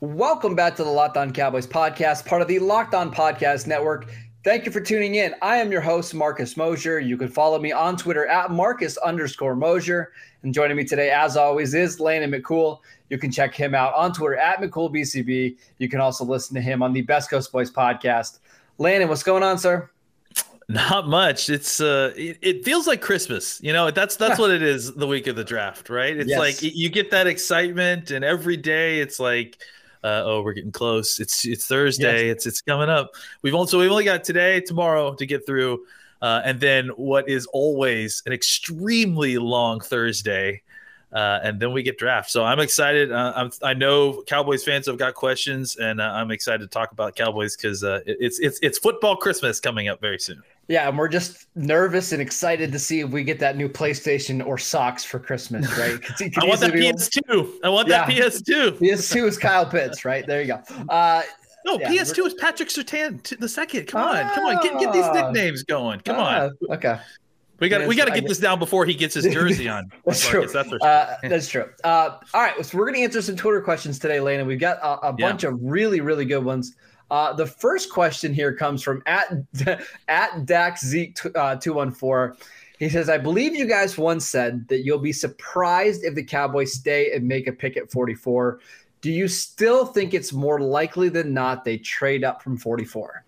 Welcome back to the Locked On Cowboys podcast, part of the Locked On Podcast Network. Thank you for tuning in. I am your host, Marcus Mosher. You can follow me on Twitter at Marcus underscore Mosher. And joining me today, as always, is Landon McCool. You can check him out on Twitter at McCoolBCB. You can also listen to him on the Best Coast Boys podcast. Landon, what's going on, sir? Not much. It's uh, it, it feels like Christmas. You know, that's that's what it is. The week of the draft, right? It's Yes. like you get that excitement, and every day it's like, uh, oh, we're getting close. It's it's Thursday. It's it's coming up. We've also we've only got today, tomorrow to get through, uh, and then what is always an extremely long Thursday. Uh, and then we get draft. So I'm excited. Uh, I'm, I know Cowboys fans have got questions, and uh, I'm excited to talk about Cowboys because uh, it- it's it's it's football Christmas coming up very soon. Yeah, and we're just nervous and excited to see if we get that new PlayStation or socks for Christmas, right? I want that PS2. I want Yeah. that PS2. PS2 is Kyle Pitts, right? There you go. Uh, No, Yeah, PS2 is Patrick Surtain the second. Come on, come on, get, get these Ah. nicknames going. Come on, ah, Okay. we got we got to get this down before he gets his jersey on. That's true. That's sure. Uh, that's true. Uh, all right, so we're going to answer some Twitter questions today, Lana. We've got a, a Yeah. bunch of really, really good ones. Uh, the first question here comes from at at Dax Zeke uh, two one four. He says, "I believe you guys once said that you'll be surprised if the Cowboys stay and make a pick at 44. Do you still think it's more likely than not they trade up from 44?"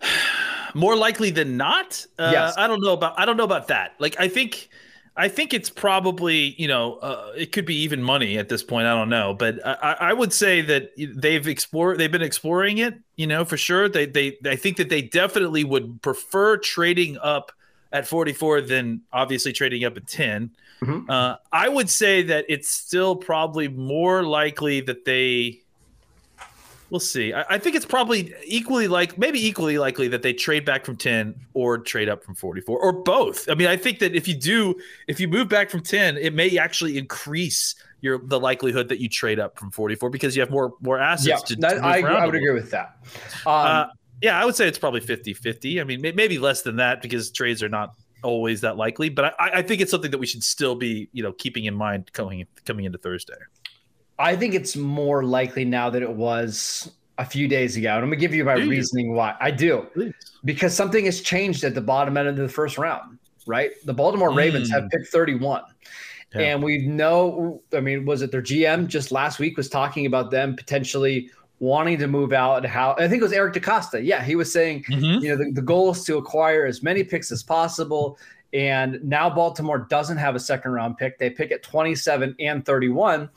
More likely than not. Uh, Yes. I don't know about I don't know about that. Like I think I think it's probably you know uh, it could be even money at this point. I don't know, but I, I would say that they've explored they've been exploring it. You know for sure. They they I think that they definitely would prefer trading up at 44 than obviously trading up at 10. Mhm. Uh, I would say that it's still probably more likely that they. We'll see. I, I think it's probably equally like maybe equally likely that they trade back from 10 or trade up from 44 or both. I mean, I think that if you do, if you move back from 10, it may actually increase your the likelihood that you trade up from 44 because you have more more assets Yeah, to, that- to move I, I would agree with that. Um, Uh, yeah, I would say it's probably 50 50. I mean, may- maybe less than that because trades are not always that likely, but I, I think it's something that we should still be, you know, keeping in mind coming coming into Thursday. I think it's more likely now than it was a few days ago. And I'm gonna give you my Do you? reasoning why. I do. Please. Because something has changed at the bottom end of the first round, right? The Baltimore Ravens Mm. have picked 31. Yeah. And we know, I mean, was it their GM just last week was talking about them potentially wanting to move out and how I think it was Eric DeCosta. Yeah, he was saying, Mhm. you know, the, the goal is to acquire as many picks as possible. And now Baltimore doesn't have a second round pick. They pick at 27 and 31.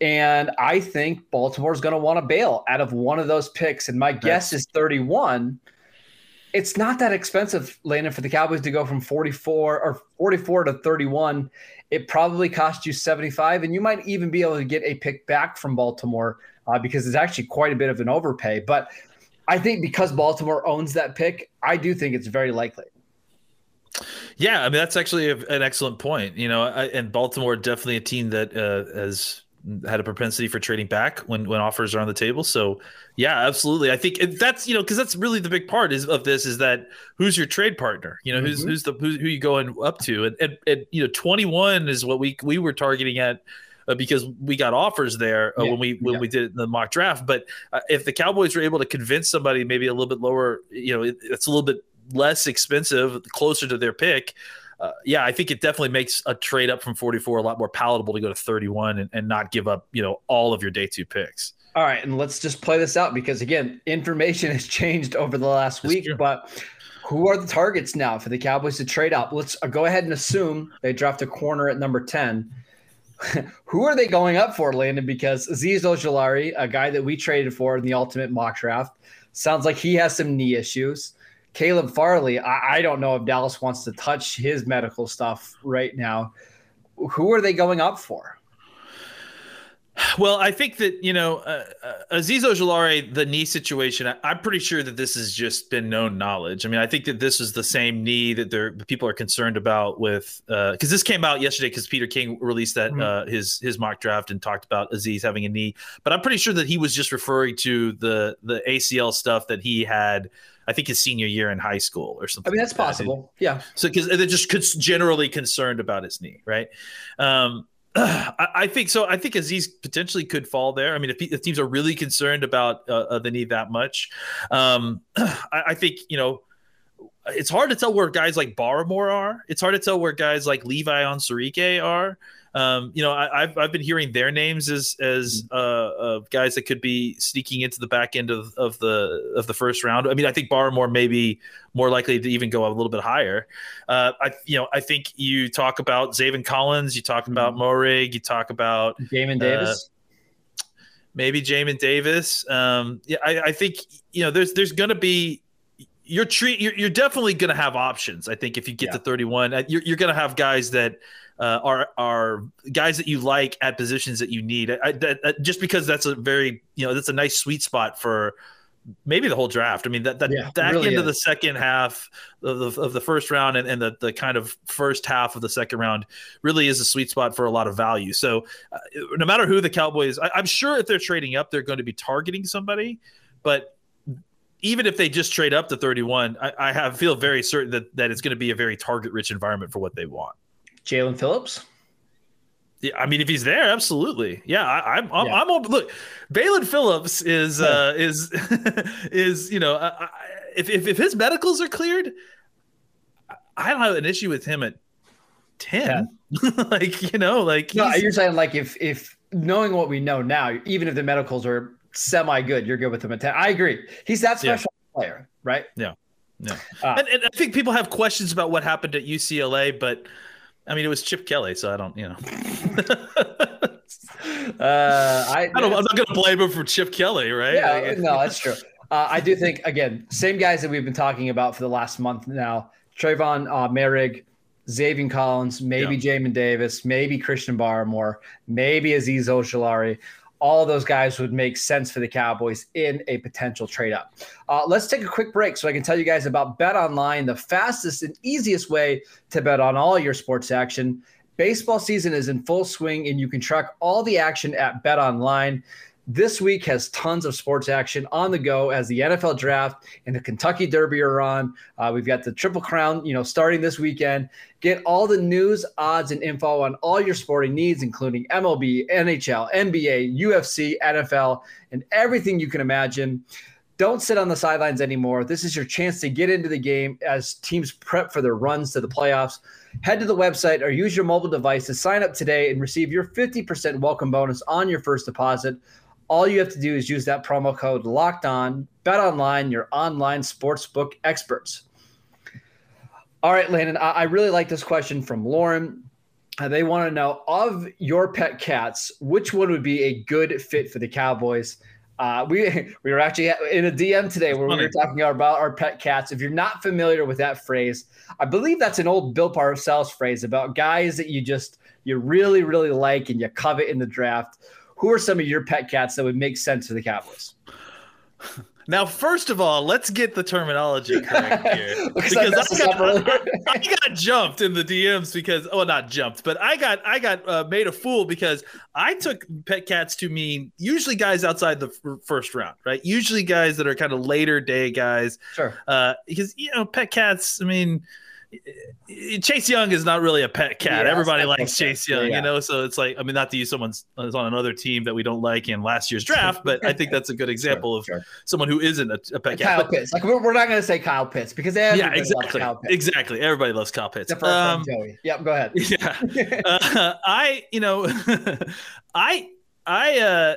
And I think Baltimore's going to want to bail out of one of those picks. And my guess is 31. It's not that expensive, Landon, for the Cowboys to go from 44 or 44 to 31. It probably cost you 75, and you might even be able to get a pick back from Baltimore uh, because it's actually quite a bit of an overpay. But I think because Baltimore owns that pick, I do think it's very likely. Yeah, I mean that's actually a, an excellent point. You know, I, and Baltimore definitely a team that uh, has had a propensity for trading back when when offers are on the table. So yeah, absolutely. I think that's you know because that's really the big part is of this is that who's your trade partner? You know, who's Mhm. who's the who, who you going up to? And, and, and you know, twenty one is what we we were targeting at. Uh, because we got offers there uh, Yeah, when we when yeah. we did it in the mock draft, but uh, if the Cowboys were able to convince somebody maybe a little bit lower, you know, it, it's a little bit less expensive, closer to their pick, uh, yeah, I think it definitely makes a trade up from 44 a lot more palatable to go to 31 and, and not give up, you know, all of your day two picks. All right, and let's just play this out because again, information has changed over the last That's week. true. But who are the targets now for the Cowboys to trade up? Let's uh, go ahead and assume they draft a corner at number ten. who are they going up for, Landon? Because Azeez Ojulari, a guy that we traded for in the ultimate mock draft, sounds like he has some knee issues. Caleb Farley, I, I don't know if Dallas wants to touch his medical stuff right now. Who are they going up for? Well, I think that you know uh, uh, Azeez Ojulari, the knee situation. I, am pretty sure that this has just been known knowledge. I mean, I think that this is the same knee that there people are concerned about with because uh, this came out yesterday because Peter King released that mm-hmm. uh, his his mock draft and talked about Azeez having a knee. But I'm pretty sure that he was just referring to the the ACL stuff that he had. I think his senior year in high school or something. I mean, that's like possible. That. Yeah. So because they're just generally concerned about his knee, right? Um, I, I, think so. I think Azeez potentially could fall there. I mean, if, if teams are really concerned about uh, uh, the need that much, um, I, I, think you know it's hard to tell where guys like Barmore are. It's hard to tell where guys like Levi Onwuzurike are. Um, you know, I, have I've been hearing their names as as mm-hmm. uh, uh, guys that could be sneaking into the back end of, of the of the first round. I mean, I think Barmore may be more likely to even go a little bit higher. Uh, I you know I think you talk about Zaven Collins, you talk about mm-hmm. You talk about Jamin Davis. Uh, maybe Jamin Davis. Um, yeah, I, I think you know there's there's going to be you're treat you're, you're definitely going to have options. I think if you get yeah. to 31, uh, you're, you're going to have guys that uh, are are guys that you like at positions that you need. I, that, just because that's a very you know that's a nice sweet spot for maybe the whole draft. I mean that that yeah, back really into is. the second half of the, of the first round and, and the the kind of first half of the second round really is a sweet spot for a lot of value. So uh, no matter who the Cowboys, I, I'm sure if they're trading up, they're going to be targeting somebody, but even if they just trade up to 31, I, I have feel very certain that that it's going to be a very target rich environment for what they want. Jaelan Phillips. Yeah, I mean, if he's there, absolutely. Yeah, I, am I'm, yeah. I'm, I'm look. Jaelan Phillips is uh, is is you know, I, if, if if his medicals are cleared, I don't have an issue with him at ten. like you know, like no, you're saying like if if knowing what we know now, even if the medicals are semi good, you're good with him at ten. I agree. He's that special yeah. player, right? Yeah, yeah. Uh, and, and I think people have questions about what happened at UCLA, but I mean, it was Chip Kelly, so I don't, you know. uh, I, I don't, I'm not going to blame him for Chip Kelly, right? Yeah, no, that's true. Uh, I do think again, same guys that we've been talking about for the last month now: Trevon uh, Moehrig, Zaven Collins, maybe yeah. Jamin Davis, maybe Christian Barmore, maybe Azeez Ojulari all of those guys would make sense for the Cowboys in a potential trade up. Uh, let's take a quick break so I can tell you guys about Bet Online, the fastest and easiest way to bet on all your sports action. Baseball season is in full swing, and you can track all the action at Bet Online. This week has tons of sports action on the go as the NFL draft and the Kentucky Derby are on. Uh, we've got the Triple Crown, you know, starting this weekend. Get all the news, odds, and info on all your sporting needs, including MLB, NHL, NBA, UFC, NFL, and everything you can imagine. Don't sit on the sidelines anymore. This is your chance to get into the game as teams prep for their runs to the playoffs. Head to the website or use your mobile device to sign up today and receive your 50% welcome bonus on your first deposit. All you have to do is use that promo code locked on, bet online, your online sportsbook experts. All right, Landon, I, I really like this question from Lauren. Uh, they want to know of your pet cats, which one would be a good fit for the Cowboys? Uh, we we were actually in a DM today where we were talking about our pet cats. If you're not familiar with that phrase, I believe that's an old Bill Parcells phrase about guys that you just you really really like and you covet in the draft who are some of your pet cats that would make sense for the Cowboys? Now, first of all, let's get the terminology correct here because I, got, I, got, jumped in the DMs because oh, not jumped, but I got I got uh, made a fool because I took pet cats to mean usually guys outside the f- first round, right? Usually guys that are kind of later day guys, sure. Uh, because you know, pet cats. I mean, Chase Young is not really a pet cat. Yeah, Everybody likes Chase Young, yeah. you know. So it's like, I mean, not to use someone's is on another team that we don't like in last year's draft, but I think that's a good example sure, of sure. someone who isn't a, a pet cat. Kyle but, Pitts, like we're, we're not going to say Kyle Pitts because yeah, exactly, exactly. Everybody loves Kyle Pitts. Um, Joey. Yep, go ahead. Yeah, uh, I, you know, I, I, uh,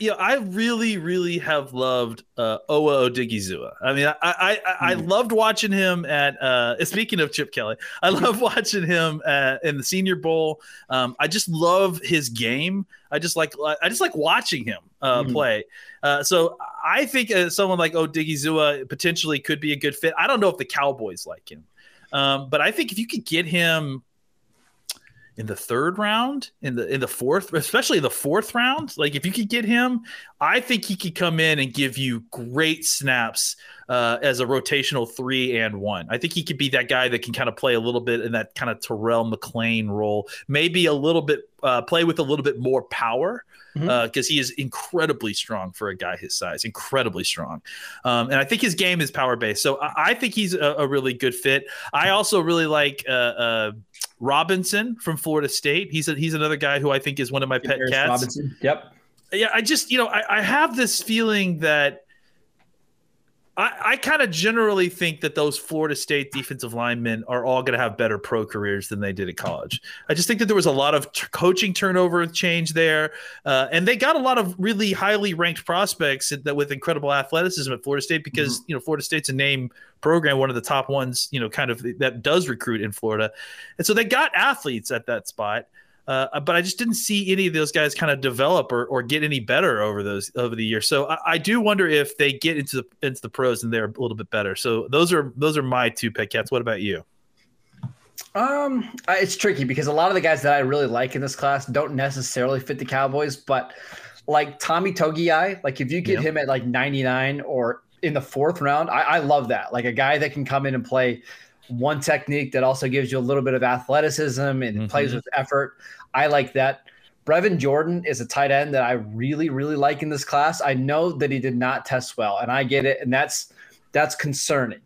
you know, I really, really have loved uh, Owa Odighizuwa. I mean, I, I, I, mm. loved watching him at. Uh, speaking of Chip Kelly, I love watching him at, in the Senior Bowl. Um, I just love his game. I just like, I just like watching him uh, mm. play. Uh, so I think uh, someone like Odighizuwa potentially could be a good fit. I don't know if the Cowboys like him, um, but I think if you could get him in the third round, in the in the fourth, especially the fourth round. Like if you could get him, I think he could come in and give you great snaps uh, as a rotational three and one. I think he could be that guy that can kind of play a little bit in that kind of Terrell McClain role, maybe a little bit uh, play with a little bit more power because mm-hmm. uh, he is incredibly strong for a guy his size, incredibly strong. Um, and I think his game is power based. So I, I think he's a, a, really good fit. I also really like uh, uh, Robinson from Florida State. He's a, he's another guy who I think is one of my pet cats. Robinson. Yep. Yeah, I just you know I, I have this feeling that I, I kind of generally think that those Florida State defensive linemen are all going to have better pro careers than they did at college. I just think that there was a lot of t- coaching turnover change there, uh, and they got a lot of really highly ranked prospects that with incredible athleticism at Florida State because mm-hmm. you know Florida State's a name program, one of the top ones, you know, kind of that does recruit in Florida, and so they got athletes at that spot. Uh, but I just didn't see any of those guys kind of develop or, or get any better over those over the years. So I, I, do wonder if they get into the into the pros and they're a little bit better. So those are those are my two pet cats. What about you? Um, it's tricky because a lot of the guys that I really like in this class don't necessarily fit the Cowboys, but like Tommy Togiai, like if you get him at like 99 or in the fourth round, I, I love that. Like a guy that can come in and play one technique that also gives you a little bit of athleticism and mm-hmm. plays with effort. I like that. Brevin Jordan is a tight end that I really, really like in this class. I know that he did not test well, and I get it, and that's that's concerning.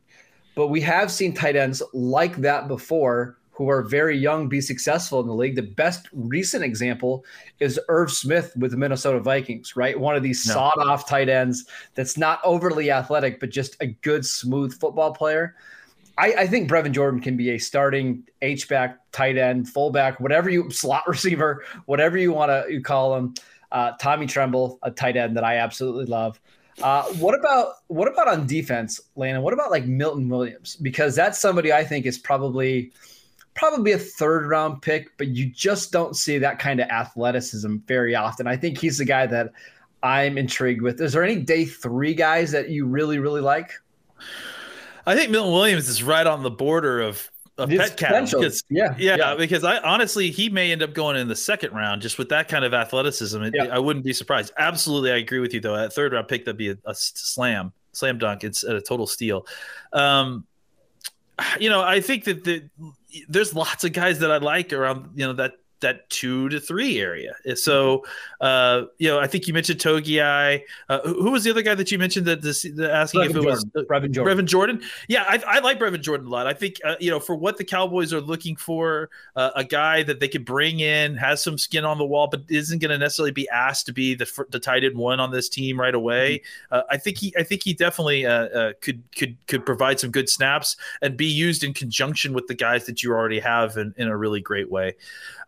But we have seen tight ends like that before who are very young be successful in the league. The best recent example is Irv Smith with the Minnesota Vikings, right? One of these no. sawed off tight ends that's not overly athletic, but just a good, smooth football player. I, I think Brevin Jordan can be a starting H back, tight end, fullback, whatever you slot receiver, whatever you want to you call him. Uh, Tommy Tremble, a tight end that I absolutely love. Uh, what about what about on defense, Landon? What about like Milton Williams? Because that's somebody I think is probably probably a third round pick, but you just don't see that kind of athleticism very often. I think he's the guy that I'm intrigued with. Is there any day three guys that you really really like? I think Milton Williams is right on the border of a pet cat. Because, yeah, yeah, yeah, because I honestly he may end up going in the second round just with that kind of athleticism. It, yeah. I wouldn't be surprised. Absolutely, I agree with you though. At third round pick, that'd be a, a slam, slam dunk. It's a total steal. Um, you know, I think that the, there's lots of guys that I like around you know that that two to three area. So, uh, you know, I think you mentioned Togiai. Uh, who was the other guy that you mentioned that this, the asking Brevin if it Jordan. was uh, Brevin Jordan? Brevin Jordan. Yeah, I, I, like Brevin Jordan a lot. I think uh, you know for what the Cowboys are looking for, uh, a guy that they could bring in has some skin on the wall, but isn't going to necessarily be asked to be the the tight end one on this team right away. Mm-hmm. I think he I think he definitely could could could provide some good snaps and be used in conjunction with the guys that you already have in, in a really great way.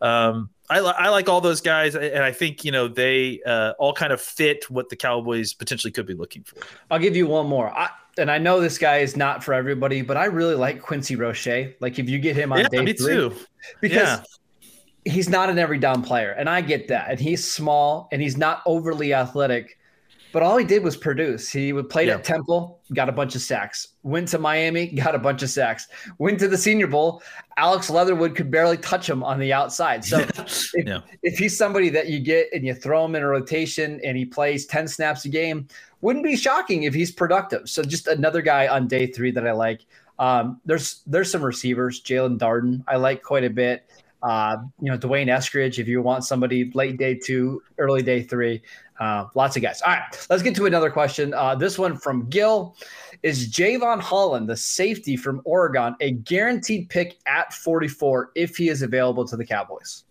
Um, I, li- I like all those guys, and I think you know they uh, all kind of fit what the Cowboys potentially could be looking for. I'll give you one more, I, and I know this guy is not for everybody, but I really like Quincy Roche. Like if you get him on yeah, day me three, too. because yeah. he's not an every down player, and I get that, and he's small and he's not overly athletic, but all he did was produce. He would play yeah. at Temple, got a bunch of sacks. Went to Miami, got a bunch of sacks. Went to the Senior Bowl. Alex Leatherwood could barely touch him on the outside. So if, yeah. if he's somebody that you get and you throw him in a rotation and he plays 10 snaps a game, wouldn't be shocking if he's productive. So just another guy on day three that I like. Um, there's there's some receivers, Jaelon Darden, I like quite a bit. Uh, you know, D'Wayne Eskridge, if you want somebody late day two, early day three. Uh, lots of guys. All right, let's get to another question. Uh, this one from Gil is Jevon Holland, the safety from Oregon, a guaranteed pick at 44 if he is available to the Cowboys?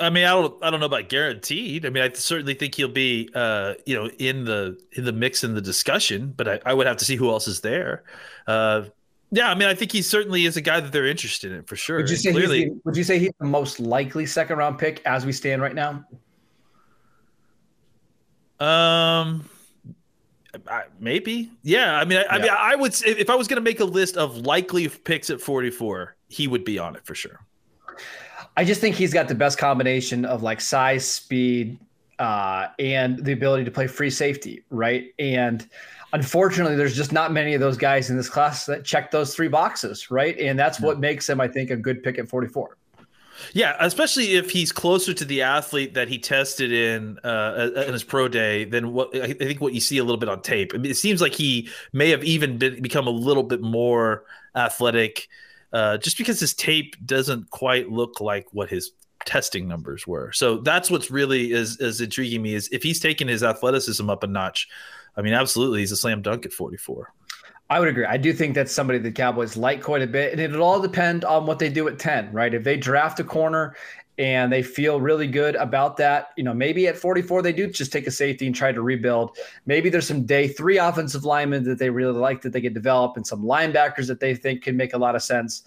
I mean, I don't, I don't know about guaranteed. I mean, I certainly think he'll be, uh, you know, in the in the mix in the discussion. But I, I would have to see who else is there. Uh, yeah, I mean, I think he certainly is a guy that they're interested in for sure. Would you say Clearly, the, would you say he's the most likely second round pick as we stand right now? Um, I, maybe. Yeah. I mean, I, yeah. I mean, I would say if I was going to make a list of likely picks at 44, he would be on it for sure. I just think he's got the best combination of like size, speed, uh, and the ability to play free safety, right? And unfortunately, there's just not many of those guys in this class that check those three boxes, right? And that's what makes him, I think, a good pick at 44. Yeah, especially if he's closer to the athlete that he tested in uh, in his pro day than what I think what you see a little bit on tape. I mean, it seems like he may have even been, become a little bit more athletic, uh, just because his tape doesn't quite look like what his testing numbers were. So that's what's really is is intriguing me is if he's taking his athleticism up a notch. I mean, absolutely, he's a slam dunk at 44. I would agree. I do think that's somebody the Cowboys like quite a bit, and it'll all depend on what they do at 10, right? If they draft a corner and they feel really good about that. You know, maybe at 44 they do just take a safety and try to rebuild. Maybe there's some day three offensive linemen that they really like that they could develop, and some linebackers that they think can make a lot of sense.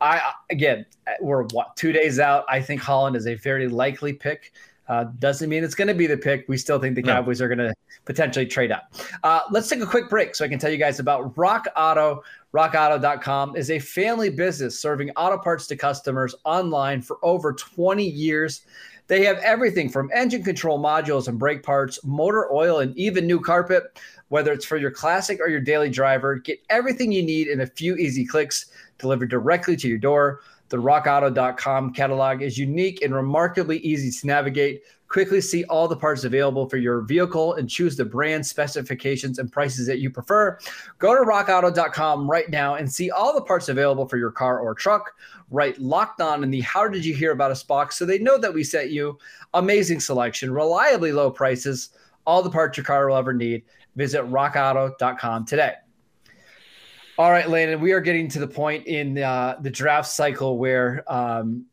I again, we're what two days out. I think Holland is a very likely pick. Uh, doesn't mean it's going to be the pick. We still think the Cowboys no. are going to potentially trade up. Uh, let's take a quick break so I can tell you guys about Rock Auto. RockAuto.com is a family business serving auto parts to customers online for over 20 years. They have everything from engine control modules and brake parts, motor oil, and even new carpet. Whether it's for your classic or your daily driver, get everything you need in a few easy clicks delivered directly to your door. The rockauto.com catalog is unique and remarkably easy to navigate. Quickly see all the parts available for your vehicle and choose the brand specifications and prices that you prefer. Go to rockauto.com right now and see all the parts available for your car or truck. Write locked on in the How Did You Hear About Us box so they know that we sent you. Amazing selection, reliably low prices, all the parts your car will ever need. Visit rockauto.com today. All right, Landon, we are getting to the point in uh, the draft cycle where um,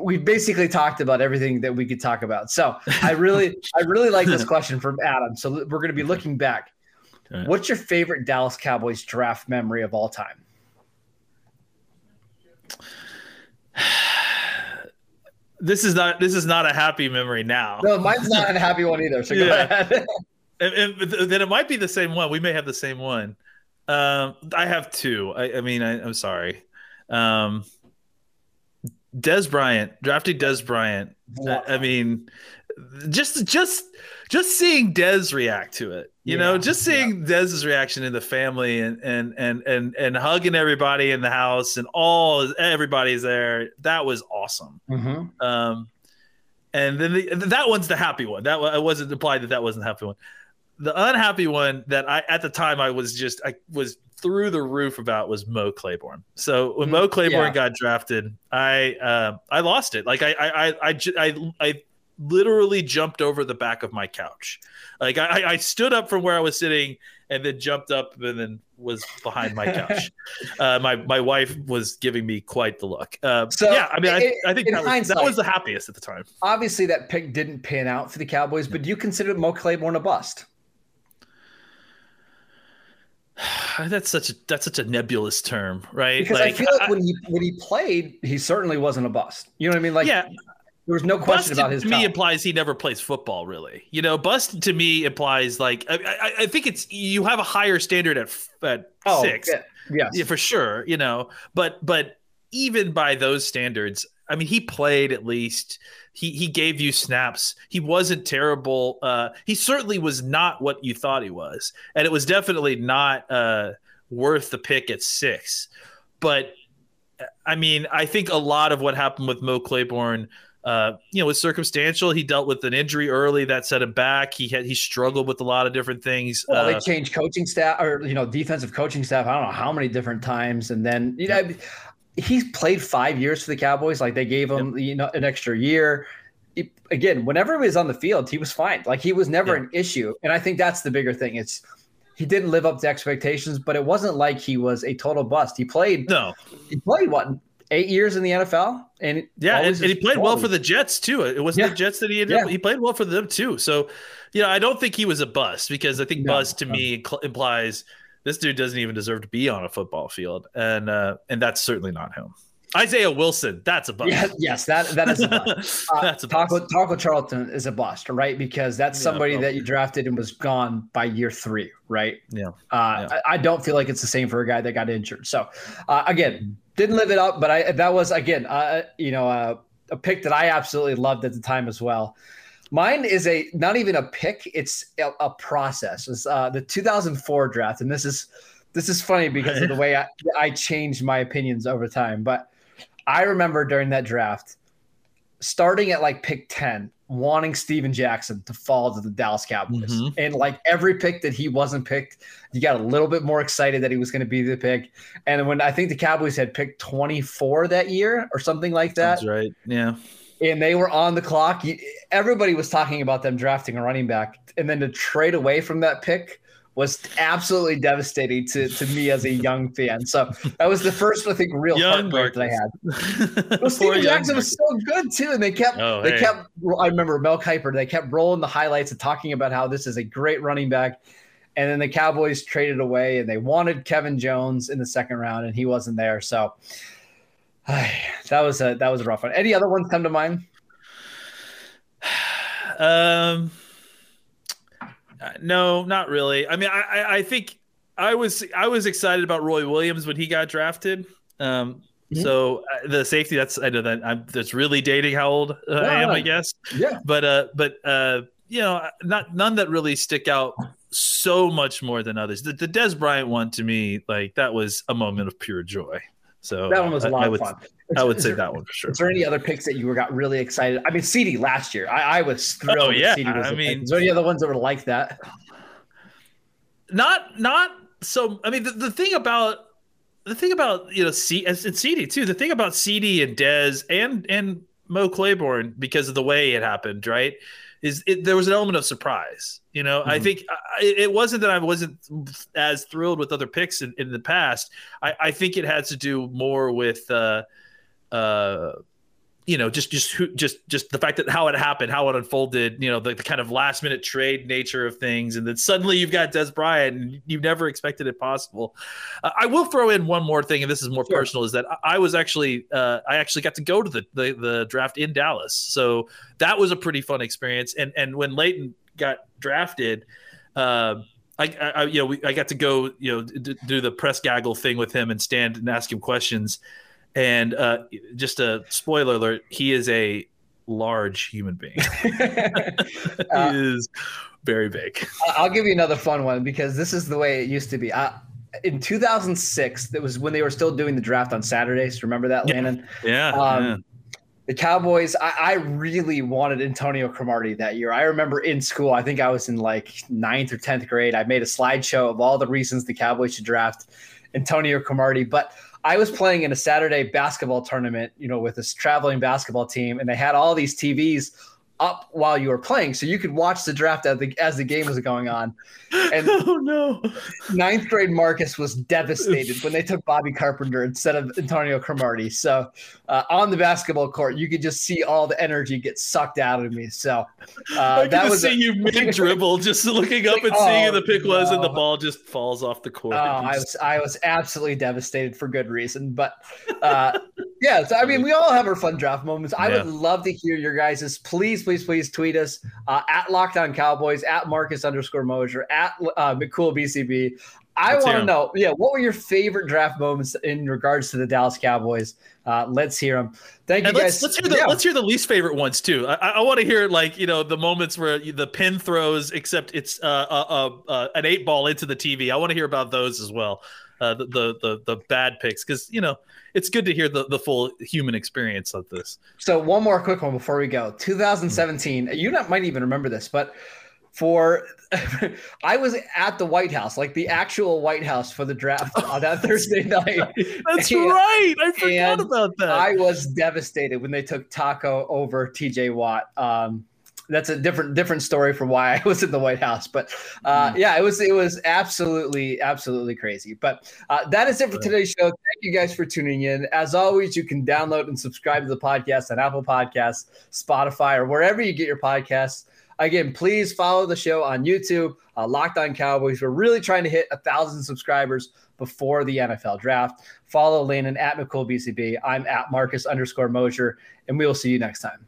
we basically talked about everything that we could talk about. So I really, I really like this question from Adam. So we're going to be looking back. What's your favorite Dallas Cowboys draft memory of all time? This is not this is not a happy memory now. No, mine's not a happy one either. So yeah. go ahead. and, and, then it might be the same one. We may have the same one. Um, I have two. I, I mean, I, am sorry. Um, Dez Bryant, drafting Dez Bryant. I, I, mean, just just just seeing Dez react to it, you yeah, know, just seeing yeah. Dez's reaction in the family and and and and and hugging everybody in the house and all everybody's there. That was awesome. Mm-hmm. Um, and then the, that one's the happy one. That I wasn't implied that that wasn't the happy one the unhappy one that I at the time I was just I was through the roof about was Mo Claiborne. So when Mo mm, Claiborne yeah. got drafted, I uh, I lost it. Like I I I I, I literally jumped over the back of my couch. Like I, I stood up from where I was sitting and then jumped up and then was behind my couch. uh, my my wife was giving me quite the look. Uh, so yeah, I mean, I, I think that was, that was, the happiest at the time. Obviously, that pick didn't pan out for the Cowboys, but do you consider Mo Claiborne a bust? that's such a that's such a nebulous term, right? Because like, I feel like I, when he when he played, he certainly wasn't a bust. You know what I mean? Like, yeah, there was no question about his. To me, implies he never plays football. Really, you know, bust to me implies like I, I, I think it's you have a higher standard at at oh, six, yeah, yes. yeah, for sure. You know, but but even by those standards, I mean, he played at least he he gave you snaps. He wasn't terrible. Uh, he certainly was not what you thought he was, and it was definitely not uh, worth the pick at six. But I mean, I think a lot of what happened with Mo Claiborne. Uh, you know, was circumstantial. He dealt with an injury early that set him back. He had he struggled with a lot of different things. Well, uh, they changed coaching staff or you know defensive coaching staff. I don't know how many different times, and then you know he's played five years for the Cowboys. Like they gave him, yep. you know, an extra year. It, again, whenever he was on the field, he was fine. Like he was never an issue. And I think that's the bigger thing. It's he didn't live up to expectations, but it wasn't like he was a total bust. He played no, he played what eight years in the NFL, and yeah, and, and, he played well for the Jets too. It wasn't yeah. the Jets that he ended yeah. he played well for them too. So, you know, I don't think he was a bust because I think no, bust to no. me implies this dude doesn't even deserve to be on a football field, and uh, and that's certainly not him. Isaiah Wilson, that's a bust. Yeah, yes, that that is a bust. Uh, that's a Taco, bust. Taco Charlton is a bust, right? Because that's somebody yeah, that you drafted and was gone by year three, right? Yeah. Uh, yeah. I, I, don't feel like it's the same for a guy that got injured. So, uh, again, didn't live it up, but I that was again, uh, you know, uh, a pick that I absolutely loved at the time as well. Mine is a not even a pick; it's a, a process. It's uh, the 2004 draft, and this is this is funny because of the way I, I changed my opinions over time. But I remember during that draft, starting at like pick 10, wanting Steven Jackson to fall to the Dallas Cowboys. Mhm. And like every pick that he wasn't picked, you got a little bit more excited that he was going to be the pick. And when I think the Cowboys had picked 24 that year or something like that, That's right. Yeah. And they were on the clock, everybody was talking about them drafting a running back. And then to trade away from that pick was absolutely devastating to, to me as a young fan. So that was the first, I think, real Young heartbreak that I had. Well, Steven Jackson was so good too, and they kept Oh, they hey. kept. I remember Mel Kiper. They kept rolling the highlights and talking about how this is a great running back, and then the Cowboys traded away, and they wanted Kevin Jones in the second round, and he wasn't there. So that was a that was a rough one. Any other ones come to mind? Um, no, not really. I mean, I, I, I think I was I was excited about Roy Williams when he got drafted. Um, Mhm. so uh, the safety that's I know that I'm that's really dating how old uh, I am, I guess. Yeah, But uh, but uh, you know, not none that really stick out so much more than others. The, the Dez Bryant one to me, like that was a moment of pure joy. So that one was a lot I of would, fun. I would say there- that one for sure. Is there any other picks that you were got really excited? I mean, CeeDee last year, I, I was oh, thrilled. Oh, yeah. CeeDee was I pick. mean- is there any other ones that were like that? not not so i mean the, the thing about the thing about you know C and CeeDee too the thing about CeeDee and Dez and and Mo Claiborne because of the way it happened right is it, there was an element of surprise you know I Mhm. think I, it wasn't that I wasn't as thrilled with other picks in, in the past I, I think it had to do more with uh uh you know just just who just just the fact that how it happened how it unfolded you know the, the kind of last minute trade nature of things and then suddenly you've got dez bryant and you've never expected it possible uh, i will throw in one more thing and this is more Sure. personal is that I, I was actually uh, i actually got to go to the, the the draft in dallas so that was a pretty fun experience and and when leighton got drafted uh, I, I, I- you know, we, I got to go, you know, d- do the press gaggle thing with him and stand and ask him questions. And uh, just a spoiler alert: he is a large human being. Uh, is very big. I'll give you another fun one because this is the way it used to be. I, in 2006, that was when they were still doing the draft on Saturdays. Remember that, Yeah. Landon? Yeah, Um, yeah. The Cowboys. I, I really wanted Antonio Cromartie that year. I remember in school. I think I was in like ninth or tenth grade. I made a slideshow of all the reasons the Cowboys should draft Antonio Cromartie, but. I was playing in a Saturday basketball tournament, you know, with this traveling basketball team, and they had all these TVs up while you were playing, so you could watch the draft as the, as the game was going on. And oh no! ninth grade Marcus was devastated when they took Bobby Carpenter instead of Antonio Cromartie. So uh, on the basketball court, you could just see all the energy get sucked out of me. So uh, I that was see you mid dribble, just looking up and Oh, seeing who the pick was, and the ball just falls off the court. Oh, I was I was absolutely devastated for good reason. But uh, yeah, so I mean, we all have our fun draft moments. I Yeah. would love to hear your guys's. Please, please, please tweet us uh, at Locked On Cowboys, at Marcus underscore Mosher, at uh, McCool BCB. I want to know, yeah, what were your favorite draft moments in regards to the Dallas Cowboys? Uh, let's hear them. Thank you And let's guys. let's hear the Yeah. let's hear the least favorite ones too. I, I want to hear like you know the moments where the pin throws, except it's uh, uh, uh, uh, an eight ball into the TV. I want to hear about those as well. Uh, the, the the the bad picks because you know it's good to hear the the full human experience of this. So one more quick one before we go. 2017. You not, might even remember this, but for I was at the White House, like the actual White House for the draft on that Thursday night. That's And- right. I forgot about that. I was devastated when they took Taco over TJ Watt. Um, that's a different different story for why I was in the White House, but uh, Mm. yeah, it was it was absolutely absolutely crazy. But uh, that is it for today's show. Thank you guys for tuning in. As always, you can download and subscribe to the podcast on Apple Podcasts, Spotify, or wherever you get your podcasts. Again, please follow the show on YouTube, uh, Locked On Cowboys. We're really trying to hit a thousand subscribers before the NFL draft. Follow Landon at McCool BCB. I'm at Marcus underscore Mosher, and we will see you next time.